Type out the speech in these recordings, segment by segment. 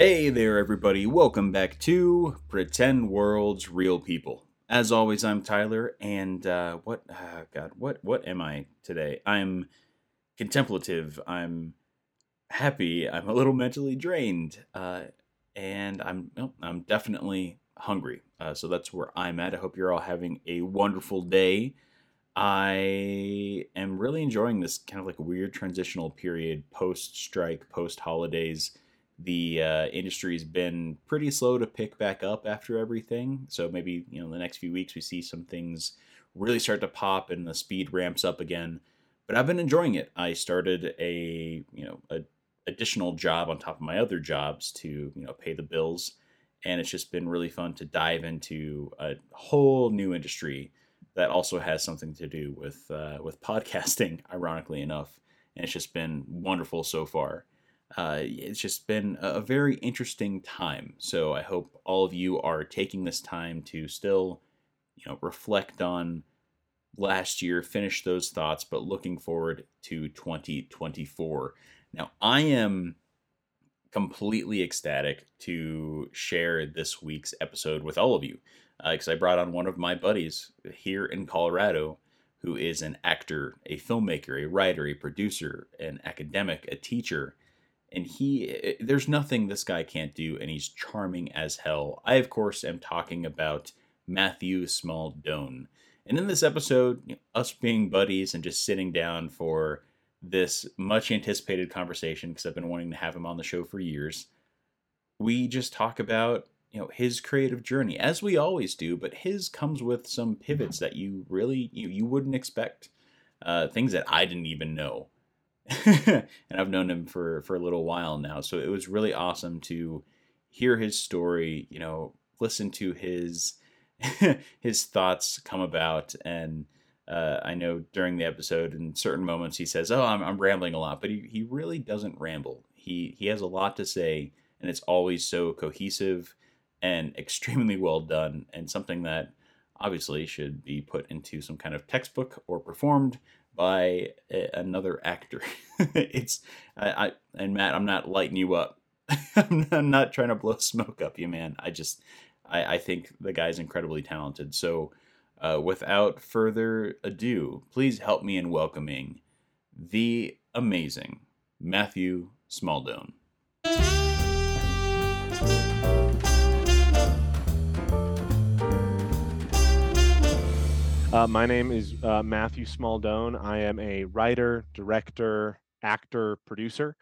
Hey there, everybody. Welcome back to Pretend Worlds Real People. As always, I'm Tyler, and uh, what, uh, God, what, what am I today? I'm contemplative. I'm happy. I'm a little mentally drained, uh, and I'm, I'm definitely hungry. Uh, so that's where I'm at. I hope you're all having a wonderful day. I am really enjoying this kind of like weird transitional period post strike, post holidays the uh, industry's been pretty slow to pick back up after everything. So maybe you know the next few weeks we see some things really start to pop and the speed ramps up again. But I've been enjoying it. I started a you know a additional job on top of my other jobs to you know pay the bills, and it's just been really fun to dive into a whole new industry that also has something to do with uh, with podcasting. Ironically enough, and it's just been wonderful so far uh, it's just been a very interesting time. So I hope all of you are taking this time to still, you know, reflect on last year, finish those thoughts, but looking forward to 2024. Now, I am completely ecstatic to share this week's episode with all of you because uh, I brought on one of my buddies here in Colorado who is an actor, a filmmaker, a writer, a producer, an academic, a teacher and he eh, there's nothing this guy can't do and he's charming as hell. I of course am talking about matthew smaldone. And in this episode us being buddies and just sitting down for this much anticipated conversation because i've been wanting to have him on the show for years we just talk about you know his creative journey as we always do but his comes with some pivots that you really you, you wouldn't expect uh, things that i didn't even know and I've known him for for a little while now. So it was really awesome to hear his story. You know, listen to his his thoughts come about and. Uh, I know during the episode, in certain moments, he says, "Oh, I'm, I'm rambling a lot," but he, he really doesn't ramble. He he has a lot to say, and it's always so cohesive and extremely well done, and something that obviously should be put into some kind of textbook or performed by a, another actor. it's I, I, and Matt, I'm not lighting you up. I'm, not, I'm, not, trying to blow smoke up you, man. I just I, I think the guy's incredibly talented. So, uh, without further ado, please help me in welcoming the amazing Matthew Smaldone. Uh, my name is uh, Matthew Smaldone. I am a writer, director, actor, producer.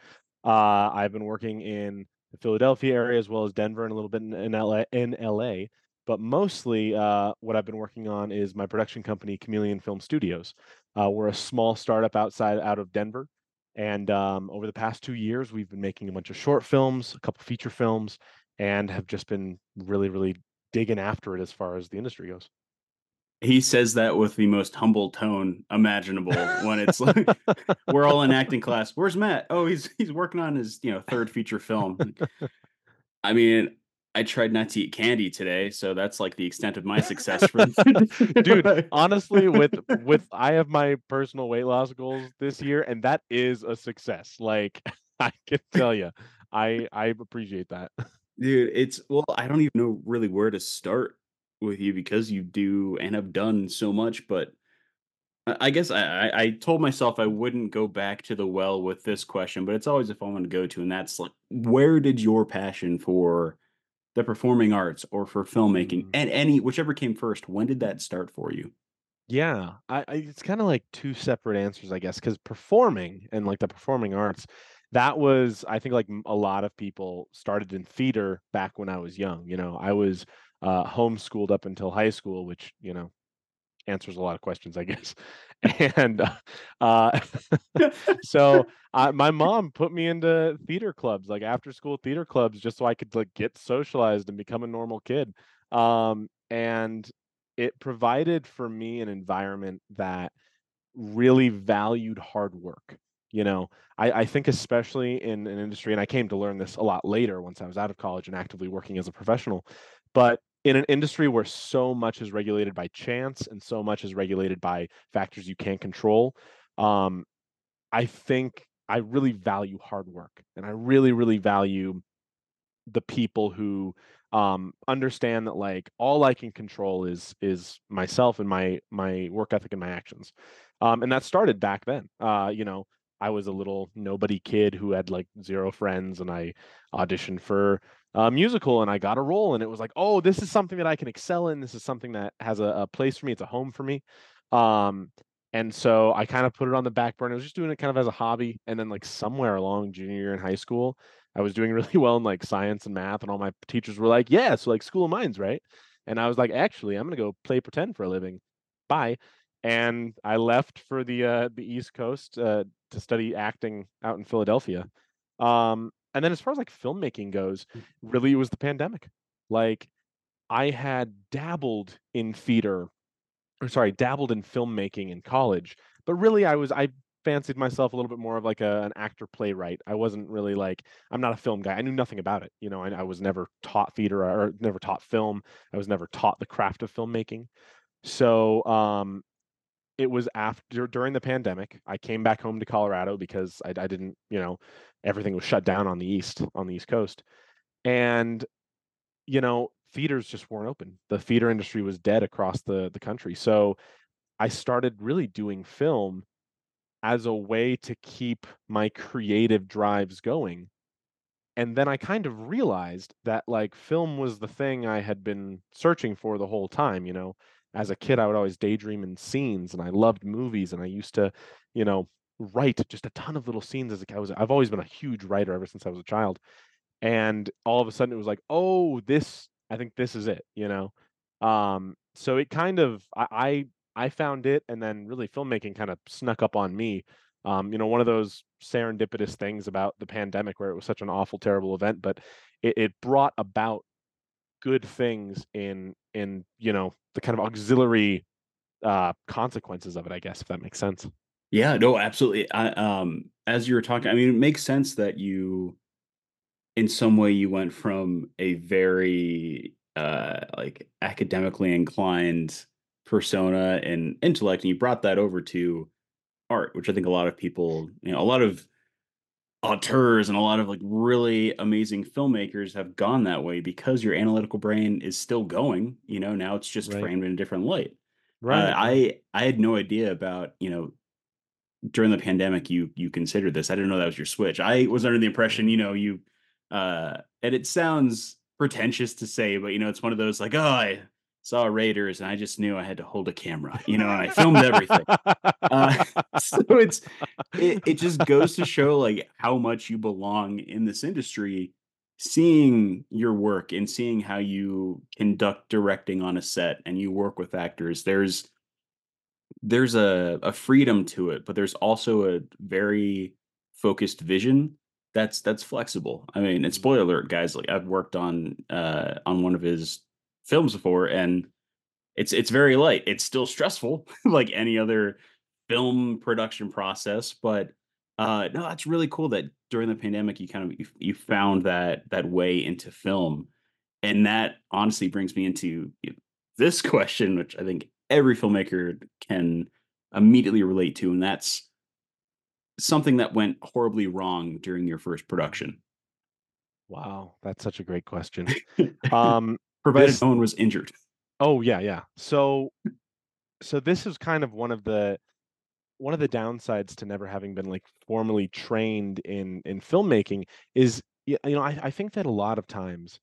Uh, I've been working in the Philadelphia area as well as Denver and a little bit in, in LA. In LA, but mostly uh, what I've been working on is my production company, Chameleon Film Studios. Uh, we're a small startup outside out of Denver, and um, over the past two years, we've been making a bunch of short films, a couple feature films, and have just been really, really digging after it as far as the industry goes he says that with the most humble tone imaginable when it's like we're all in acting class. Where's matt? Oh he's he's working on his you know third feature film. I mean i tried not to eat candy today so that's like the extent of my success for dude honestly with with i have my personal weight loss goals this year and that is a success like i can tell you i i appreciate that. Dude it's well i don't even know really where to start with you because you do and have done so much. But I guess I, I told myself I wouldn't go back to the well with this question, but it's always a fun one to go to, and that's like, where did your passion for the performing arts or for filmmaking mm. and any whichever came first, when did that start for you? Yeah, I, I it's kind of like two separate answers, I guess, because performing and like the performing arts, that was I think like a lot of people started in theater back when I was young. You know, I was uh, homeschooled up until high school, which you know answers a lot of questions, I guess. And uh, so uh, my mom put me into theater clubs, like after school theater clubs, just so I could like get socialized and become a normal kid. Um, and it provided for me an environment that really valued hard work. You know, I, I think especially in an industry, and I came to learn this a lot later once I was out of college and actively working as a professional, but in an industry where so much is regulated by chance and so much is regulated by factors you can't control, um, I think I really value hard work and I really, really value the people who um, understand that like all I can control is is myself and my my work ethic and my actions. Um, and that started back then. Uh, you know, I was a little nobody kid who had like zero friends, and I auditioned for a musical, and I got a role, and it was like, oh, this is something that I can excel in. This is something that has a, a place for me. It's a home for me. Um, and so I kind of put it on the back burner. I was just doing it kind of as a hobby, and then like somewhere along junior year in high school, I was doing really well in like science and math, and all my teachers were like, "Yeah, so like School of Mines, right?" And I was like, "Actually, I'm gonna go play pretend for a living. Bye." And I left for the uh, the East Coast uh, to study acting out in Philadelphia. Um, and then as far as like filmmaking goes, mm. really it was the pandemic. Like I had dabbled in theater, or sorry, dabbled in filmmaking in college, but really I was I fancied myself a little bit more of like a, an actor playwright. I wasn't really like I'm not a film guy. I knew nothing about it. You know, I, I was never taught theater or never taught film. I was never taught the craft of filmmaking. So um, it was after during the pandemic. I came back home to Colorado because I, I didn't, you know, everything was shut down on the east on the east coast, and you know, theaters just weren't open. The theater industry was dead across the the country. So I started really doing film as a way to keep my creative drives going. And then I kind of realized that like film was the thing I had been searching for the whole time, you know as a kid, I would always daydream in scenes, and I loved movies, and I used to, you know, write just a ton of little scenes as a kid. I was, I've always been a huge writer ever since I was a child, and all of a sudden it was like, oh, this, I think this is it, you know. Um, so it kind of, I, I, I found it, and then really filmmaking kind of snuck up on me. Um, you know, one of those serendipitous things about the pandemic where it was such an awful, terrible event, but it, it brought about good things in in you know the kind of auxiliary uh consequences of it i guess if that makes sense. Yeah no absolutely I, um as you were talking i mean it makes sense that you in some way you went from a very uh like academically inclined persona and intellect and you brought that over to art which i think a lot of people you know a lot of auteurs and a lot of like really amazing filmmakers have gone that way because your analytical brain is still going you know now it's just right. framed in a different light. Uh, right. Uh, i i had no idea about you know during the pandemic you you considered this. I didn't know that was your switch. I was under the impression you know you uh and it sounds pretentious to say but you know it's one of those like oh i saw Raiders and I just knew I had to hold a camera, you know, and I filmed everything. uh, so it's it, it just goes to show like how much you belong in this industry. Seeing your work and seeing how you conduct directing on a set and you work with actors, there's there's a, a freedom to it, but there's also a very focused vision that's that's flexible. I mean, and spoiler alert, guys, like I've worked on uh on one of his films before, and it's it's very light. It's still stressful, like any other film production process, but uh, no, that's really cool that during the pandemic you kind of you, you found that that way into film, and that honestly brings me into this question, which I think every filmmaker can immediately relate to, and that's something that went horribly wrong during your first production. Wow, that's such a great question. um, provided this, no one was injured. Oh yeah, yeah. So so this is kind of one of the one of the downsides to never having been like formally trained in in filmmaking is you know I, I think that a lot of times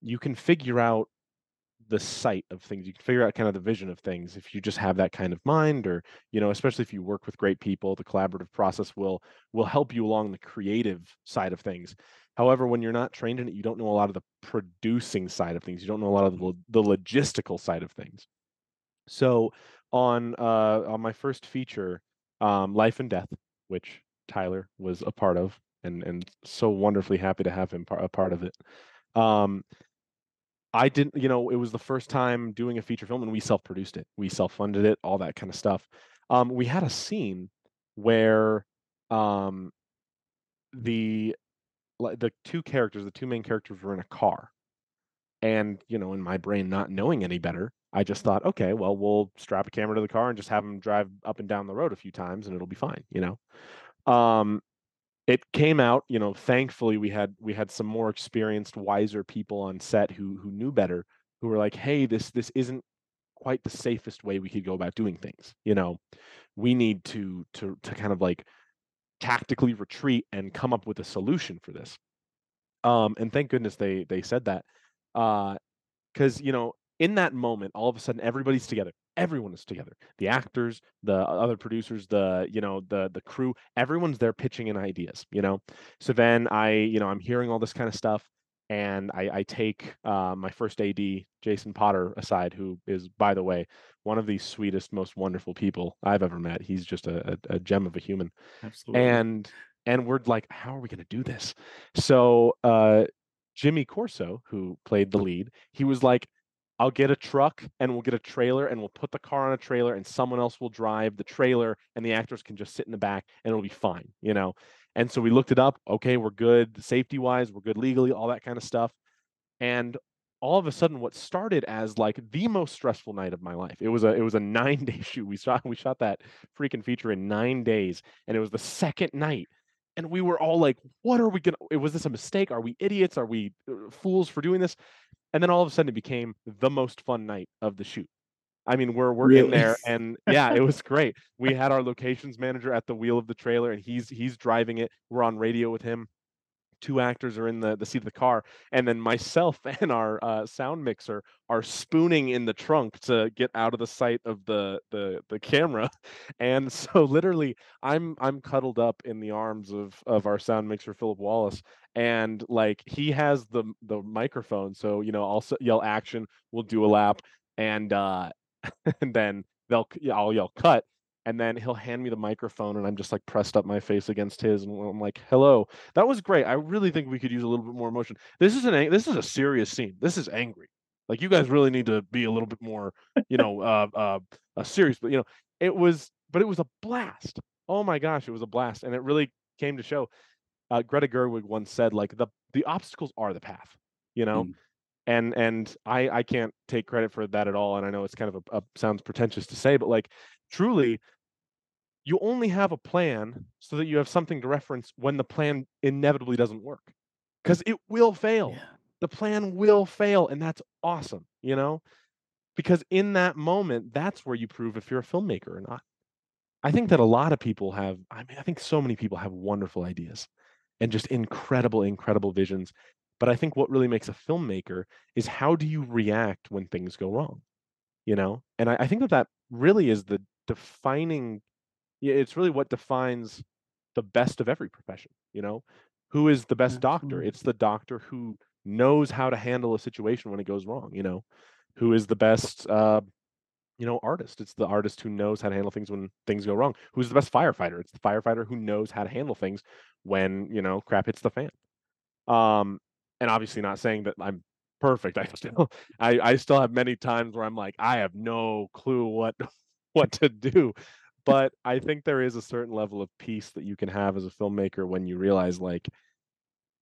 you can figure out the sight of things you can figure out kind of the vision of things if you just have that kind of mind or you know especially if you work with great people the collaborative process will will help you along the creative side of things However, when you're not trained in it, you don't know a lot of the producing side of things. You don't know a lot of the, the logistical side of things. So on uh, on my first feature, um, Life and Death, which Tyler was a part of, and and so wonderfully happy to have him par- a part of it. Um, I didn't, you know, it was the first time doing a feature film, and we self-produced it. We self-funded it, all that kind of stuff. Um, we had a scene where um, the the two characters, the two main characters were in a car. And, you know, in my brain, not knowing any better, I just thought, okay, well, we'll strap a camera to the car and just have them drive up and down the road a few times and it'll be fine, you know? Um, it came out, you know, thankfully we had we had some more experienced, wiser people on set who who knew better, who were like, "Hey, this this isn't quite the safest way we could go about doing things." You know, we need to to to kind of like tactically retreat and come up with a solution for this. Um, and thank goodness they they said that. Uh, because you know, in that moment, all of a sudden everybody's together. Everyone is together. The actors, the other producers, the you know, the the crew, everyone's there pitching in ideas, you know. So then I, you know, I'm hearing all this kind of stuff and I, I take uh, my first AD, Jason Potter, aside, who is, by the way, one of the sweetest, most wonderful people I've ever met. He's just a, a, a gem of a human. Absolutely. And and we're like, how are we going to do this? So uh, Jimmy Corso, who played the lead, he was like, I'll get a truck and we'll get a trailer and we'll put the car on a trailer and someone else will drive the trailer and the actors can just sit in the back and it'll be fine, you know. And so we looked it up. Okay, we're good safety wise, we're good legally, all that kind of stuff. And all of a sudden, what started as like the most stressful night of my life. It was a it was a nine day shoot. We shot we shot that freaking feature in nine days, and it was the second night. And we were all like, "What are we gonna? Was this a mistake? Are we idiots? Are we uh, fools for doing this?" And then all of a sudden, it became the most fun night of the shoot. I mean, we're we're in there, and yeah, it was great. We had our locations manager at the wheel of the trailer, and he's he's driving it. We're on radio with him. Two actors are in the the seat of the car, and then myself and our uh, sound mixer are spooning in the trunk to get out of the sight of the the the camera. And so literally, I'm I'm cuddled up in the arms of of our sound mixer Philip Wallace, and like he has the the microphone, so you know I'll yell action, we'll do a lap, and uh and then they'll I'll yell cut, and then he'll hand me the microphone, and I'm just like pressed up my face against his, and I'm like, "Hello." That was great. I really think we could use a little bit more emotion. This is an this is a serious scene. This is angry. Like you guys really need to be a little bit more, you know, uh, uh, uh serious. But you know, it was, but it was a blast. Oh my gosh, it was a blast, and it really came to show. Uh, Greta Gerwig once said, like the the obstacles are the path. You know, Mm. And and I I can't take credit for that at all. And I know it's kind of a, a sounds pretentious to say, but like truly, you only have a plan so that you have something to reference when the plan inevitably doesn't work, because it will fail. Yeah. The plan will fail, and that's awesome, you know. Because in that moment, that's where you prove if you're a filmmaker or not. I think that a lot of people have. I mean, I think so many people have wonderful ideas and just incredible, incredible visions. But I think what really makes a filmmaker is how do you react when things go wrong? You know? And I, I think that that really is the defining, it's really what defines the best of every profession, you know? Who is the best doctor? It's the doctor who knows how to handle a situation when it goes wrong, you know? Who is the best uh, you know, artist. It's the artist who knows how to handle things when things go wrong. Who's the best firefighter? It's the firefighter who knows how to handle things when, you know, crap hits the fan. Um, and obviously not saying that I'm perfect. I still I, I still have many times where I'm like, I have no clue what what to do. But I think there is a certain level of peace that you can have as a filmmaker when you realize like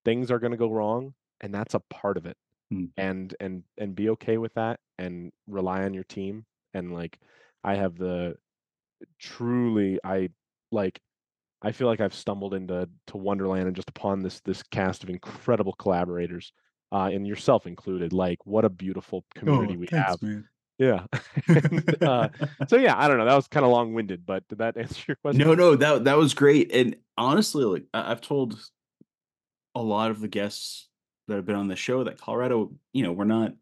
things are gonna go wrong and that's a part of it Mm. and and and be okay with that and rely on your team and like i have the truly i like i feel like i've stumbled into to wonderland and just upon this this cast of incredible collaborators uh and yourself included like what a beautiful community we have man. yeah and, uh, so yeah i don't know that was kind of long-winded but did that answer your question No, no, that that was great. And honestly, like I- I've told a lot of the guests that have been on the show that Colorado, you know, we're not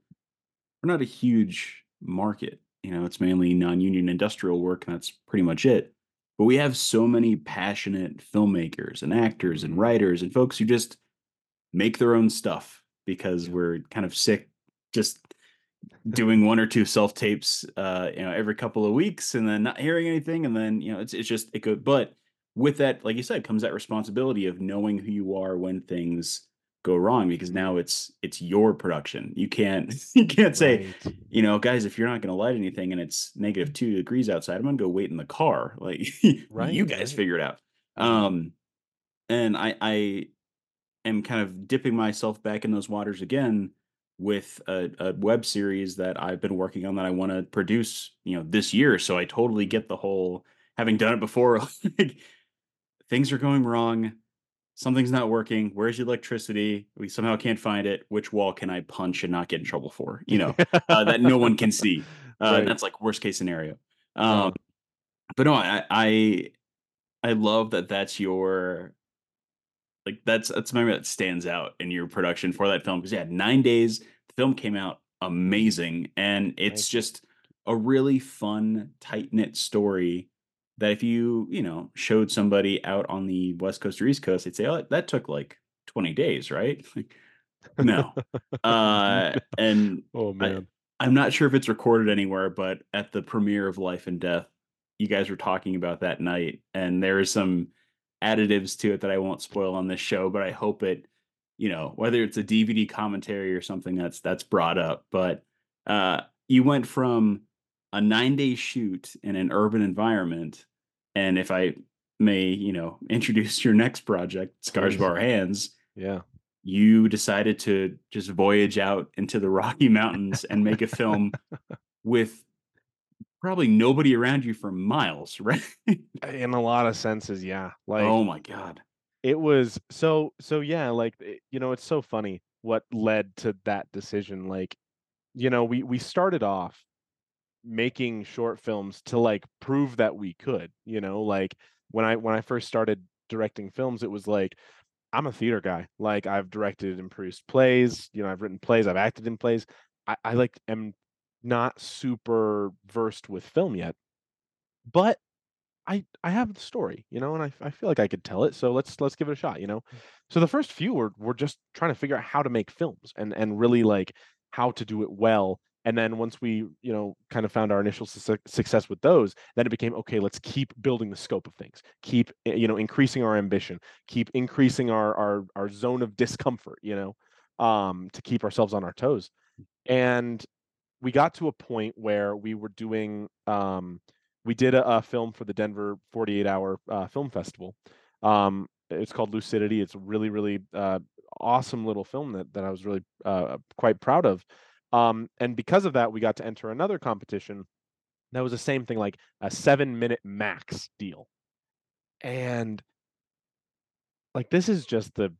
we're not a huge market. You know, it's mainly non-union industrial work, and that's pretty much it. But we have so many passionate filmmakers and actors and writers and folks who just make their own stuff because Yeah. we're kind of sick just doing one or two self tapes uh you know every couple of weeks and then not hearing anything and then you know it's it's just it could but with that like you said comes that responsibility of knowing who you are when things go wrong because now it's it's your production you can't you can't say right you know guys if you're not going to light anything and it's negative two degrees outside i'm going to go wait in the car like you guys right. figure it out um and i i am kind of dipping myself back in those waters again with a, a web series that I've been working on that I want to produce, you know, this year. So I totally get the whole having done it before. like things are going wrong. Something's not working. Where's your electricity? We somehow can't find it. Which wall can I punch and not get in trouble for? You know, uh, that no one can see. Uh, Right. That's like worst case scenario. Um, but no, I, I I love that. That's your like that's that's memory that stands out in your production for that film because yeah, nine days. The film came out amazing, and it's just a really fun, tight knit story. That if you you know showed somebody out on the west coast or east coast, they'd say, "Oh, that took like twenty days, right?" Like, no, uh, and oh man. I'm not sure if it's recorded anywhere, but at the premiere of Life and Death, you guys were talking about that night, and there are some additives to it that I won't spoil on this show, but I hope it, you know, whether it's a DVD commentary or something that's that's brought up. But uh, you went from a nine day shoot in an urban environment, and if I may, you know, introduce your next project, Scars of Our Hands, Yeah. you decided to just voyage out into the Rocky Mountains and make a film with probably nobody around you for miles, right? In a lot of senses, yeah. Like oh my god. it was so so yeah, like eh, you know, it's so funny what led to that decision. Like, you know, we we started off making short films to like prove that we could, you know, like when I when I first started directing films, it was like I'm a theater guy. Like I've directed and produced plays, you know, I've written plays, I've acted in plays. I, I like am not super versed with film yet, but I I have the story, you know, and I I feel like I could tell it. So let's let's give it a shot, you know. Mm. So the first few were were just trying to figure out how to make films and and really like how to do it well. And then once we, you know, kind of found our initial suc success with those, then it became okay, let's keep building the scope of things. Keep eh, you know, increasing our ambition, keep increasing our our our zone of discomfort, you know, um to keep ourselves on our toes. And we got to a point where we were doing um we did a, a film for the Denver 48 hour uh, film festival. Um it's called Lucidity. It's a really really uh awesome little film that that I was really uh quite proud of. Um and because of that we got to enter another competition that was the same thing like a 7 minute max deal. And like this is just the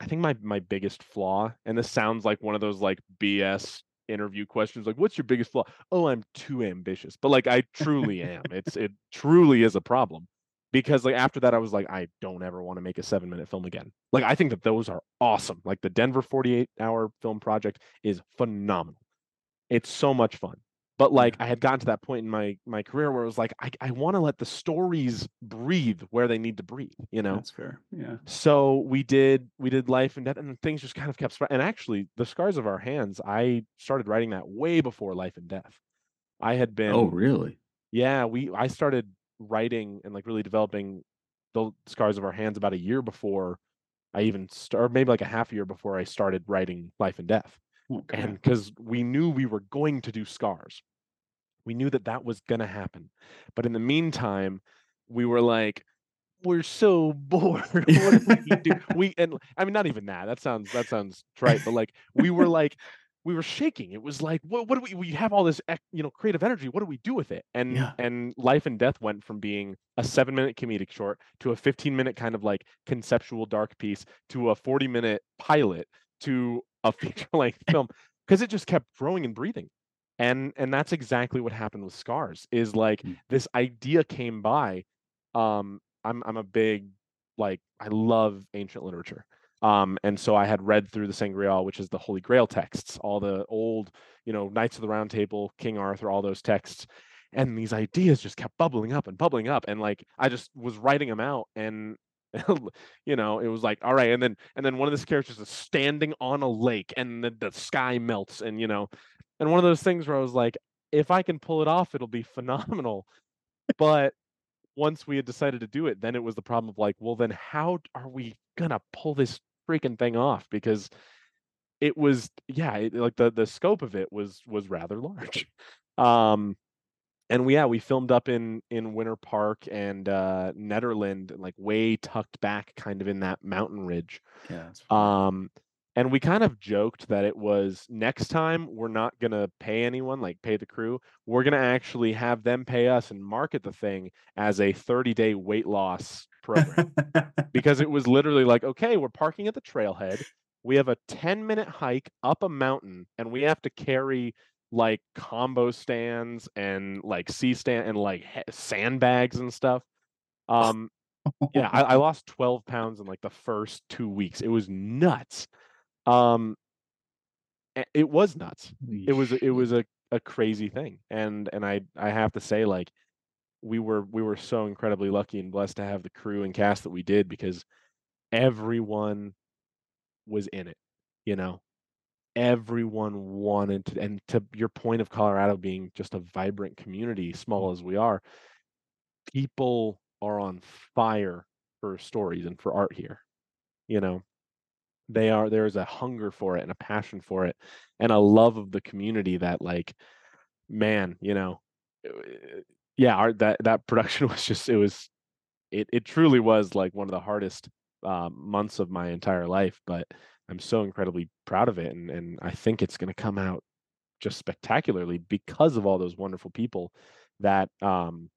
I think my my biggest flaw, and this sounds like one of those like BS interview questions, like "What's your biggest flaw?" Oh, I'm too ambitious, but like I truly am. It's it truly is a problem because like after that, I was like, I don't ever want to make a seven minute film again. Like I think that those are awesome. Like the Denver 48 hour film project is phenomenal. It's so much fun. But like I had gotten to that point in my my career where it was like I I want to let the stories breathe where they need to breathe, you know. That's fair. Yeah. So we did we did life and death, and things just kind of kept. spread- And actually, the scars of our hands, I started writing that way before life and death. I had oh, been, Oh, really? yeah, we I started writing and like really developing the scars of our hands about a year before I even started, maybe like a half year before I started writing life and death, Okay. and because we knew we were going to do scars, we knew that that was gonna happen, but in the meantime, we were like we're so bored. what do we do? We and I mean not even that. That sounds that sounds trite, but like we were like we were shaking. It was like what what do we we have all this you know creative energy. What do we do with it? And Yeah. and Life and Death went from being a 7-minute comedic short to a 15-minute kind of like conceptual dark piece to a 40-minute pilot to a feature-length film because it just kept growing and breathing. And and that's exactly what happened with Scars is like Mm. this idea came by um I'm I'm a big like I love ancient literature. Um, and so I had read through the Sangreal, which is the Holy Grail texts, all the old, you know, Knights of the Round Table, King Arthur, all those texts, and these ideas just kept bubbling up and bubbling up, and like I just was writing them out, and you know, it was like, all right, and then and then one of these characters is standing on a lake, and the, the sky melts, and you know, and one of those things where I was like, if I can pull it off, it'll be phenomenal, but once we had decided to do it, then it was the problem of like, well, then how are we gonna pull this freaking thing off? Because it was, yeah, it, like the the scope of it was was rather large. Um, and we yeah we filmed up in in Winter Park and uh, Nederland, like way tucked back, kind of in that mountain ridge. Yeah. Um, and we kind of joked that it was next time we're not going to pay anyone like pay the crew. We're going to actually have them pay us and market the thing as a 30 day weight loss program. Because it was literally like okay we're parking at the trailhead. We have a 10 minute hike up a mountain and we have to carry like combo stands and like c stand and like sandbags and stuff. Um yeah I, I lost 12 pounds in like the first two weeks. It was nuts um, it was nuts. It was it was a, a crazy thing, and and I I have to say like we were we were so incredibly lucky and blessed to have the crew and cast that we did because everyone was in it, you know. Everyone wanted to, and to your point of Colorado being just a vibrant community, small as we are, people are on fire for stories and for art here, you know they are there is a hunger for it and a passion for it and a love of the community that like man you know eh, yeah our, that that production was just it was it, it truly was like one of the hardest uh, months of my entire life but i'm so incredibly proud of it and and i think it's going to come out just spectacularly because of all those wonderful people that um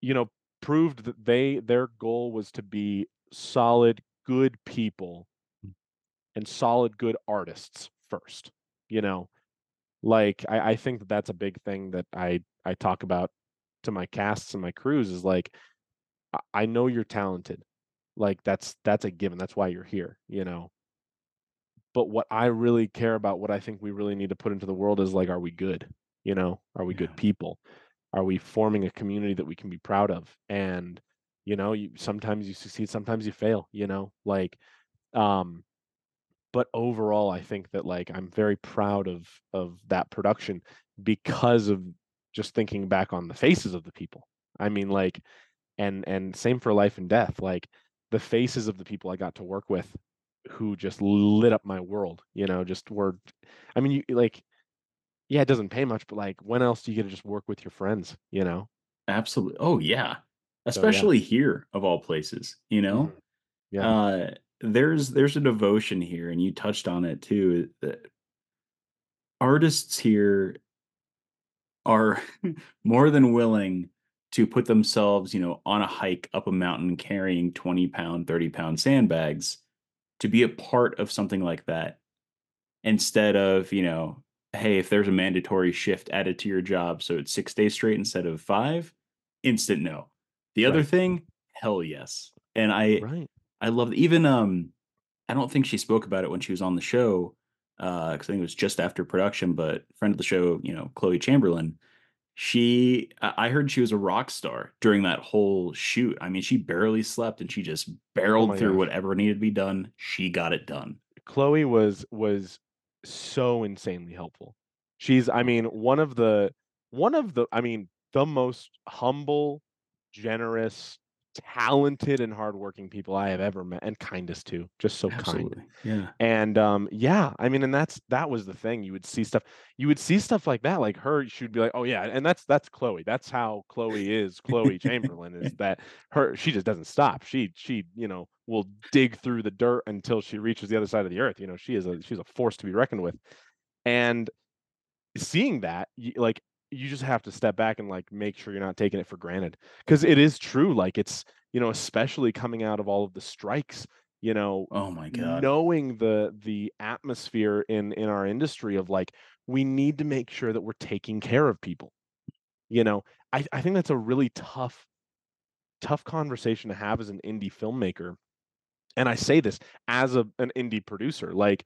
you know proved that they their goal was to be solid good people and solid good artists first you know? Like I, I think that that's a big thing that i i talk about to my casts and my crews is like i know you're talented. Like that's that's a given. That's why you're here you know? But what i really care about what i think we really need to put into the world is like are we good you know? Are we yeah. good people? Are we forming a community that we can be proud of? And you know you sometimes you succeed sometimes you fail you know? Like um but overall i think that like i'm very proud of of that production because of just thinking back on the faces of the people. I mean like and and same for life and death like the faces of the people i got to work with who just lit up my world you know just were i mean you like yeah it doesn't pay much but like when else do you get to just work with your friends you know? Absolutely oh yeah. Especially so, yeah. here of all places you know? Mm-hmm. yeah. Uh there's there's a devotion here, and you touched on it too. That artists here are more than willing to put themselves, you know, on a hike up a mountain carrying 20 pound, 30 pound sandbags to be a part of something like that instead of, you know, hey, if there's a mandatory shift added to your job, so it's six days straight instead of five, instant no. The other right. thing, hell yes. And I, right. I love even um I don't think she spoke about it when she was on the show uh cuz I think it was just after production but friend of the show, you know, Chloe Chamberlain, she I heard she was a rock star during that whole shoot. I mean, she barely slept and she just oh barreled oh through gosh. whatever needed to be done. She got it done. Chloe was was so insanely helpful. She's I mean, one of the one of the I mean, the most humble, generous, talented and hardworking people I have ever met, and kindest too. Just so Absolutely. kind. Yeah. And um, yeah, I mean, and that's that was the thing. You would see stuff. You would see stuff like that. Like her, she'd be like, "Oh yeah," and that's that's Chloe. That's how Chloe is. Chloe Chamberlain is that her. She just doesn't stop. She she you know will dig through the dirt until she reaches the other side of the earth. You know, she is a she's a force to be reckoned with. And seeing that, like you just have to step back and like make sure you're not taking it for granted because it is true like it's you know especially coming out of all of the strikes you know oh my god. knowing the the atmosphere in in our industry of like we need to make sure that we're taking care of people you know? I i think that's a really tough tough conversation to have as an indie filmmaker and i say this as a, an indie producer like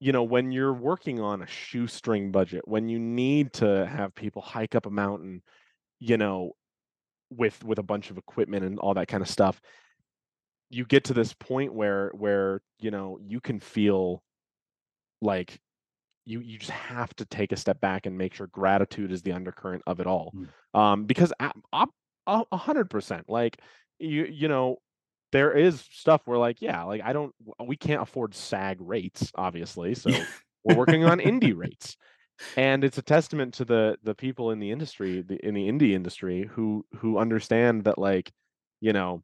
you know, when you're working on a shoestring budget, when you need to have people hike up a mountain, you know, with with a bunch of equipment and all that kind of stuff, you get to this point where where, you know, you can feel like you you just have to take a step back and make sure gratitude is the undercurrent of it all. Mm. Um, because a hundred percent, like you you know, there is stuff where like yeah like i don't we can't afford sag rates obviously so we're working on indie rates and it's a testament to the the people in the industry the, in the indie industry who who understand that like you know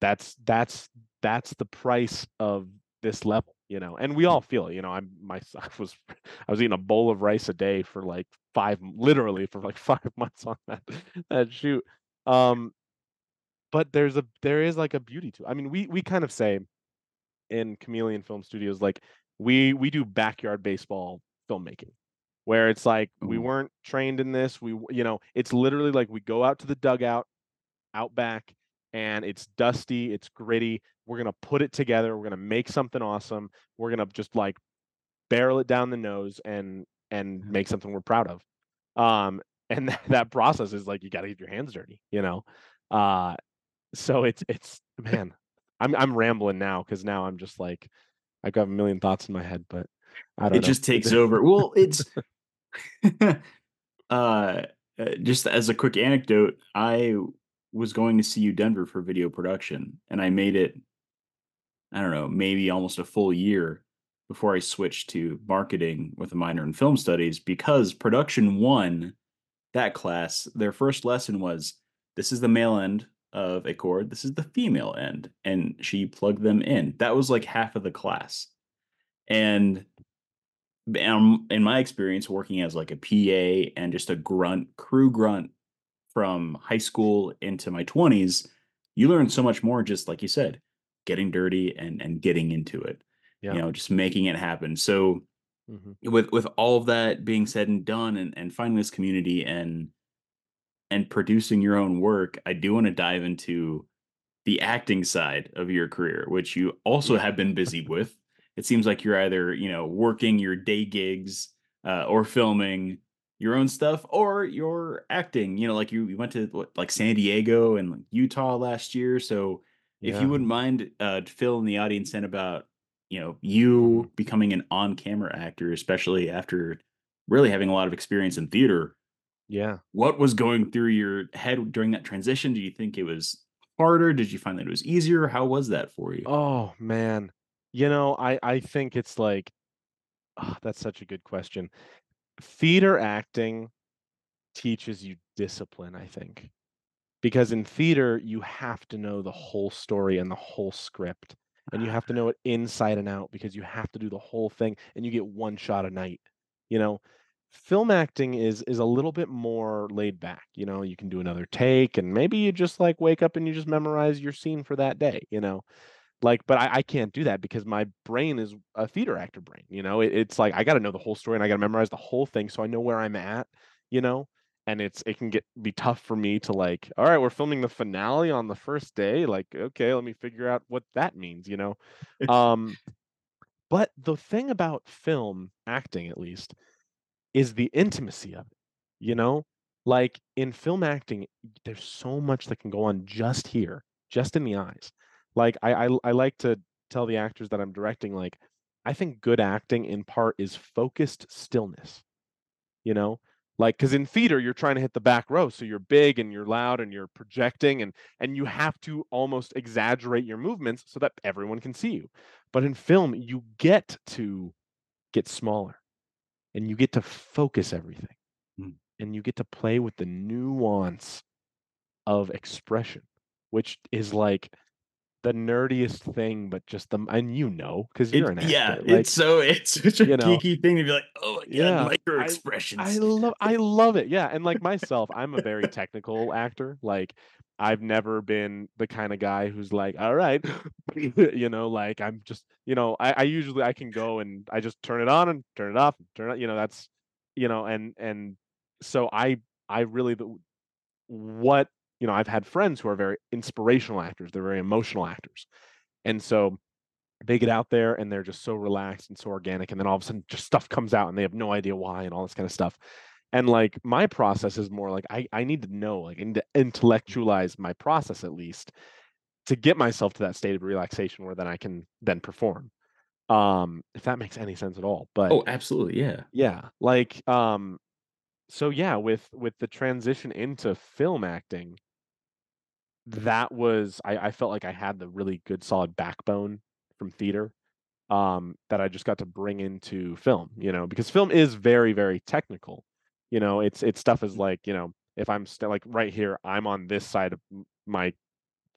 that's that's that's the price of this level, you know. And we all feel it, you know. I'm my I was I was eating a bowl of rice a day for like five literally for like five months on that that shoot. Um but there's a there is like a beauty to it. I mean, we we kind of say in Chameleon Film Studios, like we we do backyard baseball filmmaking, where it's like we weren't trained in this. We you know, it's literally like we go out to the dugout, out back, and it's dusty, it's gritty. We're gonna put it together. We're gonna make something awesome. We're gonna just like barrel it down the nose and and make something we're proud of. Um, and that, that process is like you got to get your hands dirty, you know. Uh, so it's it's man, I'm I'm rambling now because now I'm just like I've got a million thoughts in my head, but I don't it know. just takes over. Well, it's uh, just as a quick anecdote, I was going to CU Denver for video production, and I made it. I don't know, maybe almost a full year before I switched to marketing with a minor in film studies because production one, that class, their first lesson was this is the male end of a cord, this is the female end, and she plugged them in. That was like half of the class. And um, in my experience working as like a PA and just a grunt, crew grunt from high school into my 20s, you learn so much more just like you said, getting dirty and and getting into it. Yeah. You know, just making it happen. So Mhm. with with all of that being said and done and, and finding this community and and producing your own work, I do want to dive into the acting side of your career, which you also have been busy with. It seems like you're either, you know, working your day gigs uh, or filming your own stuff or you're acting. You know, like you, you went to what, like San Diego and like Utah last year. So if Yeah. you wouldn't mind uh, filling the audience in about, you know, you becoming an on camera actor, especially after really having a lot of experience in theater, Yeah. what was going through your head during that transition? Do you think it was harder? Did you find that it was easier? How was that for you? Oh man. You know, I I think it's like ah, that's such a good question. Theater acting teaches you discipline, I think. Because in theater, you have to know the whole story and the whole script, and you have to know it inside and out because you have to do the whole thing and you get one shot a night, you know? Film acting is is a little bit more laid back, you know, you can do another take and maybe you just like wake up and you just memorize your scene for that day, you know? Like, but I, I can't do that because my brain is a theater actor brain. You know, it, it's like I got to know the whole story and I got to memorize the whole thing so I know where I'm at. You know, and it's it can get be tough for me to like. All right, we're filming the finale on the first day. Like, okay, let me figure out what that means. You know, um, but the thing about film acting, at least, is the intimacy of it. You know, like in film acting, there's so much that can go on just here, just in the eyes. Like I, I, I like to tell the actors that I'm directing, like I think good acting in part is focused stillness. You know, like because in theater you're trying to hit the back row, so you're big and you're loud and you're projecting and and you have to almost exaggerate your movements so that everyone can see you. But in film, you get to get smaller and you get to focus everything Mm. and you get to play with the nuance of expression which is like the nerdiest thing but just the and you know because you're It's an actor yeah, like it's so it's such a you know geeky thing to be like, oh god, yeah micro i i love i love it yeah and like myself i'm a very technical actor like i've never been the kind of guy who's like all right you know like i'm just you know I, I usually i can go and i just turn it on and turn it off turn it you know that's you know and and so i i really the, what you know i've had friends who are very inspirational actors they're very emotional actors and so they get out there and they're just so relaxed and so organic and then all of a sudden just stuff comes out and they have no idea why and all this kind of stuff and like my process is more like i, I need to know like i need to intellectualize my process at least to get myself to that state of relaxation where then i can then perform um if that makes any sense at all but oh, absolutely, yeah. yeah like um so yeah with with the transition into film acting that was I, I felt like I had the really good solid backbone from theater um, that I just got to bring into film, you know, because film is very, very technical. You know, it's it's stuff is mm-hmm. like, you know, if I'm still like right here, I'm on this side of my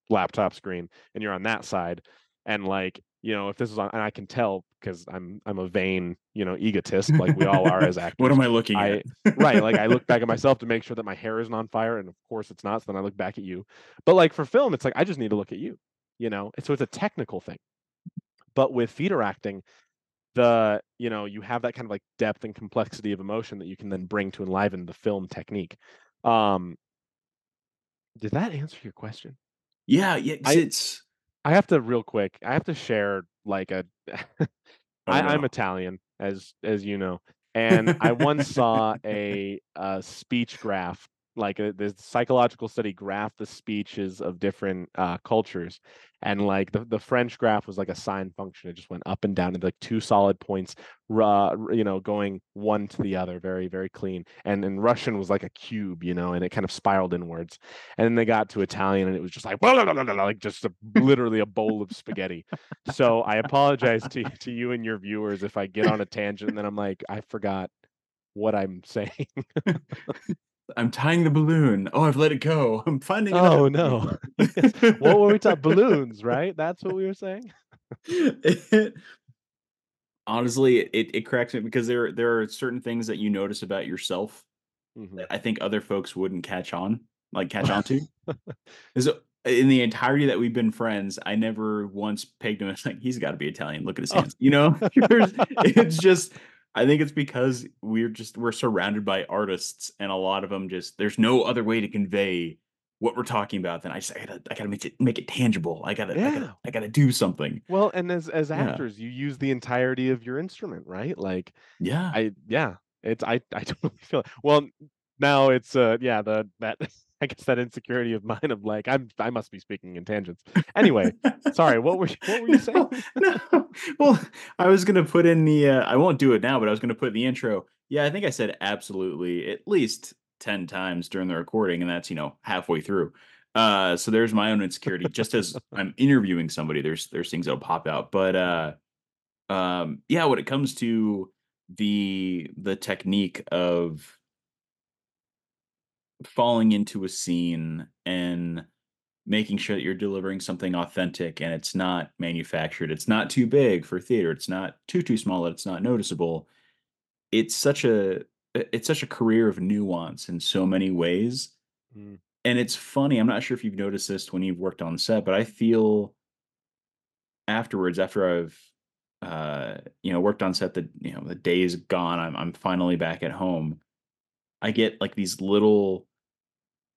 laptop screen and you're on that side. And like you know, if this is on, and I can tell because I'm I'm a vain, you know, egotist, like we all are as actors. what am I looking I, at? right, like I look back at myself to make sure that my hair isn't on fire, and of course it's not. So then I look back at you. But like for film, it's like I just need to look at you, you know. And so it's a technical thing. But with theater acting, the you know you have that kind of like depth and complexity of emotion that you can then bring to enliven the film technique. Um, did that answer your question? yeah, yeah. I- it's I have to real quick. I have to share like a. I, Oh, I'm. Italian, as as you know, and I once saw a, a speech graph, like a, the psychological study graph the speeches of different uh, cultures, and like the the French graph was like a sine function. It just went up and down, and like two solid points, uh, you know, going one to the other, very very clean. And in Russian was like a cube, you know, and it kind of spiraled inwards. And then they got to Italian, and it was just like blah, blah, blah, like just a, literally a bowl of spaghetti. So I apologize to to you and your viewers if I get on a tangent and then I'm like I forgot what I'm saying. I'm tying the balloon. Oh, I've let it go. I'm finding it. Oh no. what were we talking? Balloons, right? That's what we were saying. It- honestly, it, it cracks me because there there are certain things that you notice about yourself Mhm. that I think other folks wouldn't catch on, like catch on to. Is in the entirety that we've been friends, I never once pegged him as like he's got to be Italian. Look at his Oh. hands. You know, it's just. I think it's because we're just we're surrounded by artists, and a lot of them just there's no other way to convey what we're talking about than I just I gotta I gotta make it make it tangible. I gotta I Yeah. gotta I gotta do something. Well, and as as Yeah. actors, you use the entirety of your instrument, right? Like Yeah. I yeah, it's I I totally feel it. Well, now it's uh yeah, the that I guess that insecurity of mine of like I'm I must be speaking in tangents. Anyway, sorry, what were you, what were you saying? no, well, I was gonna put in the. Uh, I won't do it now, but I was gonna put in the intro. Yeah, I think I said absolutely at least ten times during the recording, and that's you know halfway through. Uh, so there's my own insecurity. Just as I'm interviewing somebody, there's there's things that'll pop out. But uh, um, yeah, when it comes to the the technique of falling into a scene and making sure that you're delivering something authentic and it's not manufactured it's not too big for theater it's not too too small that it's not noticeable it's such a it's such a career of nuance in so many ways Mm. and it's funny i'm not sure if you've noticed this when you've worked on set but i feel afterwards after i've uh you know worked on set the you know the day's gone i'm, I'm finally back at home i get like these little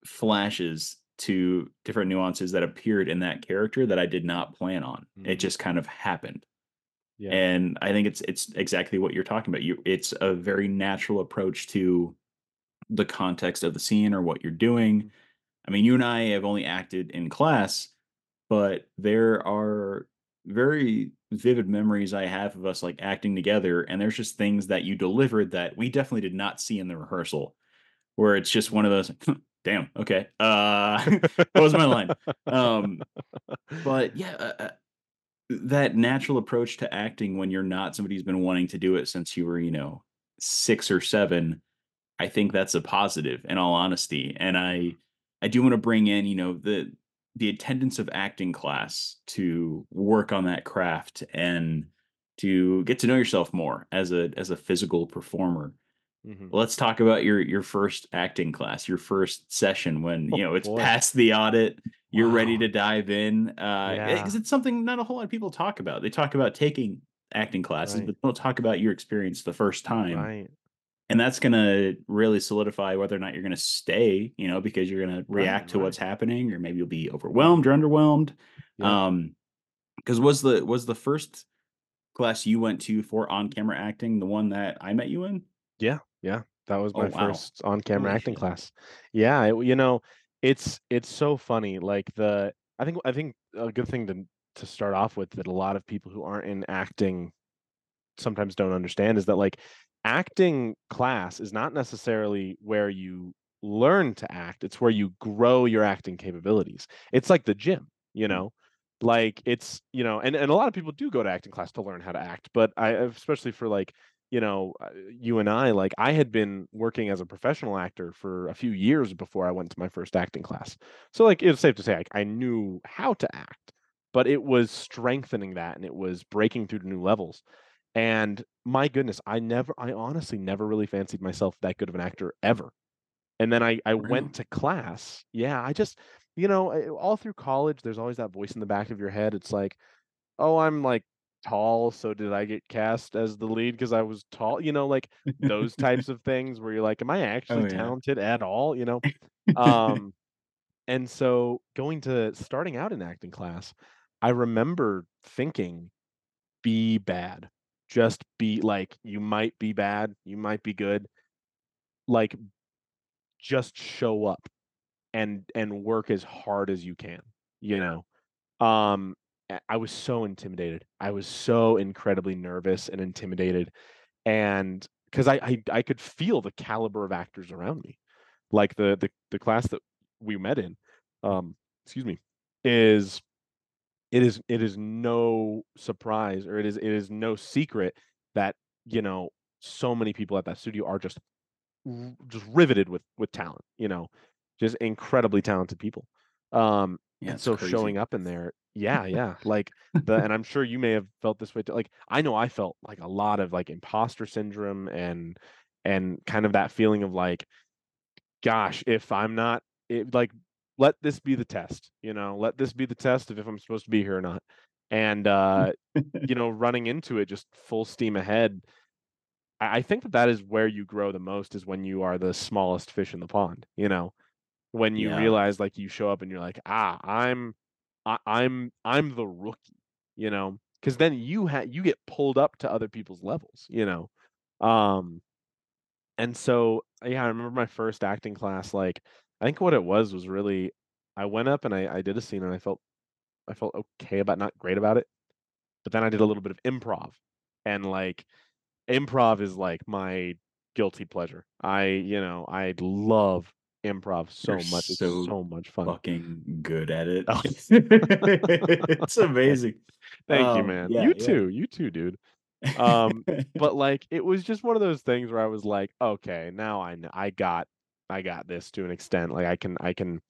flashes to different nuances that appeared in that character that i did not plan on. It Mm. just kind of happened. Yeah. and i think it's it's exactly what you're talking about. You it's a very natural approach to the context of the scene or what you're doing. I mean you and i have only acted in class but there are very vivid memories i have of us like acting together and there's just things that you delivered that we definitely did not see in the rehearsal where it's just one of those damn okay uh what was my line? Um but yeah uh, uh, that natural approach to acting when you're not somebody who's been wanting to do it since you were you know six or seven i think that's a positive in all honesty and i i do want to bring in you know the the attendance of acting class to work on that craft and to get to know yourself more as a as a physical performer Mhm. let's talk about your your first acting class your first session when Oh, you know it's boy. past the audit you're ready to dive in uh Yeah. because it's something not a whole lot of people talk about they talk about taking acting classes Right. but don't talk about your experience the first time Right. and that's going to really solidify whether or not you're going to stay you know because you're going to Right, react to what's happening or maybe you'll be overwhelmed or underwhelmed Yeah. um because was the was the first class you went to for on camera acting the one that i met you in Yeah, yeah. That was Oh, my wow. first on-camera Holy acting shit. class. Yeah, it, you know, it's it's so funny. Like the I think I think a good thing to to start off with that a lot of people who aren't in acting sometimes don't understand is that like acting class is not necessarily where you learn to act, it's where you grow your acting capabilities. It's like the gym, you Mm. know? Like it's, you know, and and a lot of people do go to acting class to learn how to act, but I especially for like you know, uh, you and I, like I had been working as a professional actor for a few years before I went to my first acting class. So like it's safe to say I, I knew how to act, but it was strengthening that and it was breaking through to new levels. And my goodness, I never, I honestly never really fancied myself that good of an actor ever. And then I, I went to class. Yeah, I just, you know, eh, all through college, there's always that voice in the back of your head. It's like, oh, I'm like tall, so did I get cast as the lead because I was tall? You know, like those types of things where you're like, am I actually Oh yeah. talented at all? You know? Um, and so going to starting out in acting class, I remember thinking, be bad. Just be like, you might be bad, you might be good. Like, just show up and and work as hard as you can, you know? Um, I was so intimidated. I was so incredibly nervous and intimidated, and 'cause I I I could feel the caliber of actors around me. Like, the the the class that we met in, um, excuse me, is it is it is no surprise, or it is it is no secret that, you know, so many people at that studio are just just riveted with with talent, you know? Just incredibly talented people. Um, Yeah, and so showing up in there yeah, yeah, like, the and I'm sure you may have felt this way too like, I know I felt, like, a lot of, like, imposter syndrome and and kind of that feeling of, like, gosh, if I'm not it like, let this be the test, you know? Let this be the test of if I'm supposed to be here or not. And, uh, you know, running into it just full steam ahead, I I think that that is where you grow the most is when you are the smallest fish in the pond, you know? When you Yeah. realize, like, you show up and you're like, "Ah, I'm I I'm I'm the rookie," you know, because then you ha you get pulled up to other people's levels, you know? Um, and so, yeah, I remember my first acting class, like, I think what it was was really I went up and I I did a scene and I felt I felt okay about not great about it, but then I did a little bit of improv, and, like, improv is, like, my guilty pleasure. I you know, I love improv You're so much, it's so so much fun. fucking good at it. Oh. It's amazing. Thank you, Um, man. yeah, You yeah. too, you too, dude. Um, but, like, it was just one of those things where I was like, "Okay, now I kn I got I got this to an extent, like, I can I can,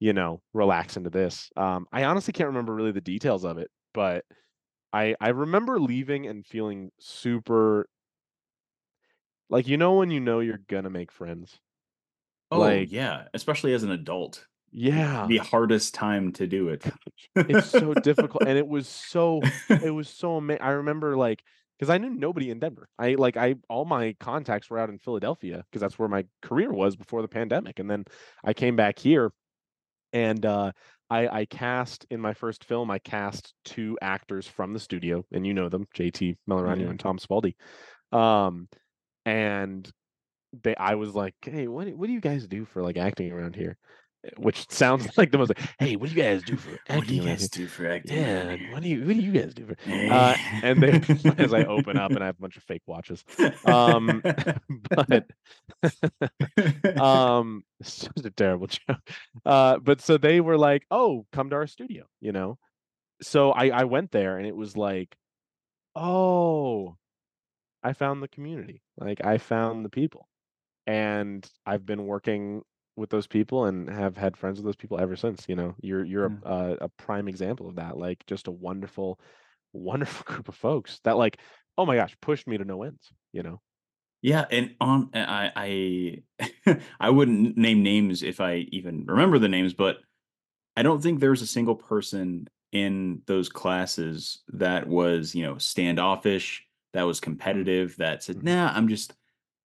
you know, relax into this." Um, I honestly can't remember really the details of it, but I I remember leaving and feeling super like, you know when you know you're gonna make friends? Oh, Like yeah, especially as an adult. Yeah. the hardest time to do it. It's so difficult, and it was so it was so ama I remember, like because I knew nobody in Denver. I like, I all my contacts were out in Philadelphia because that's where my career was before the pandemic, and then I came back here, and, uh, I I cast in my first film, I cast 2 actors from the studio, and you know them, JT Mellorano yeah. and Tom Spaulding. Um, and they I was like, "Hey, what do what do you guys do for, like, acting around here?" Eh, which sounds like the most like, "Hey, what do you guys do for acting? What do you around here?" guys do for acting Yeah? "What do you what do you guys do for" uh, and they as I open up and I have a bunch of fake watches. Um, but, um, such a terrible joke. Uh, but so they were like, "Oh, come to our studio," you know? So I I went there and it was like, "Oh, I found the community." Like, I found the people, and I've been working with those people and have had friends with those people ever since, you know? You're you're Yeah. a a a prime example of that, like, just a wonderful, wonderful group of folks that, like, oh my gosh, pushed me to no ends, you know? Yeah, and on I I I wouldn't name names if I even remember the names, but I don't think there's a single person in those classes that was, you know, standoffish, that was Mm. competitive, that said, Mhm. "Nah, I'm just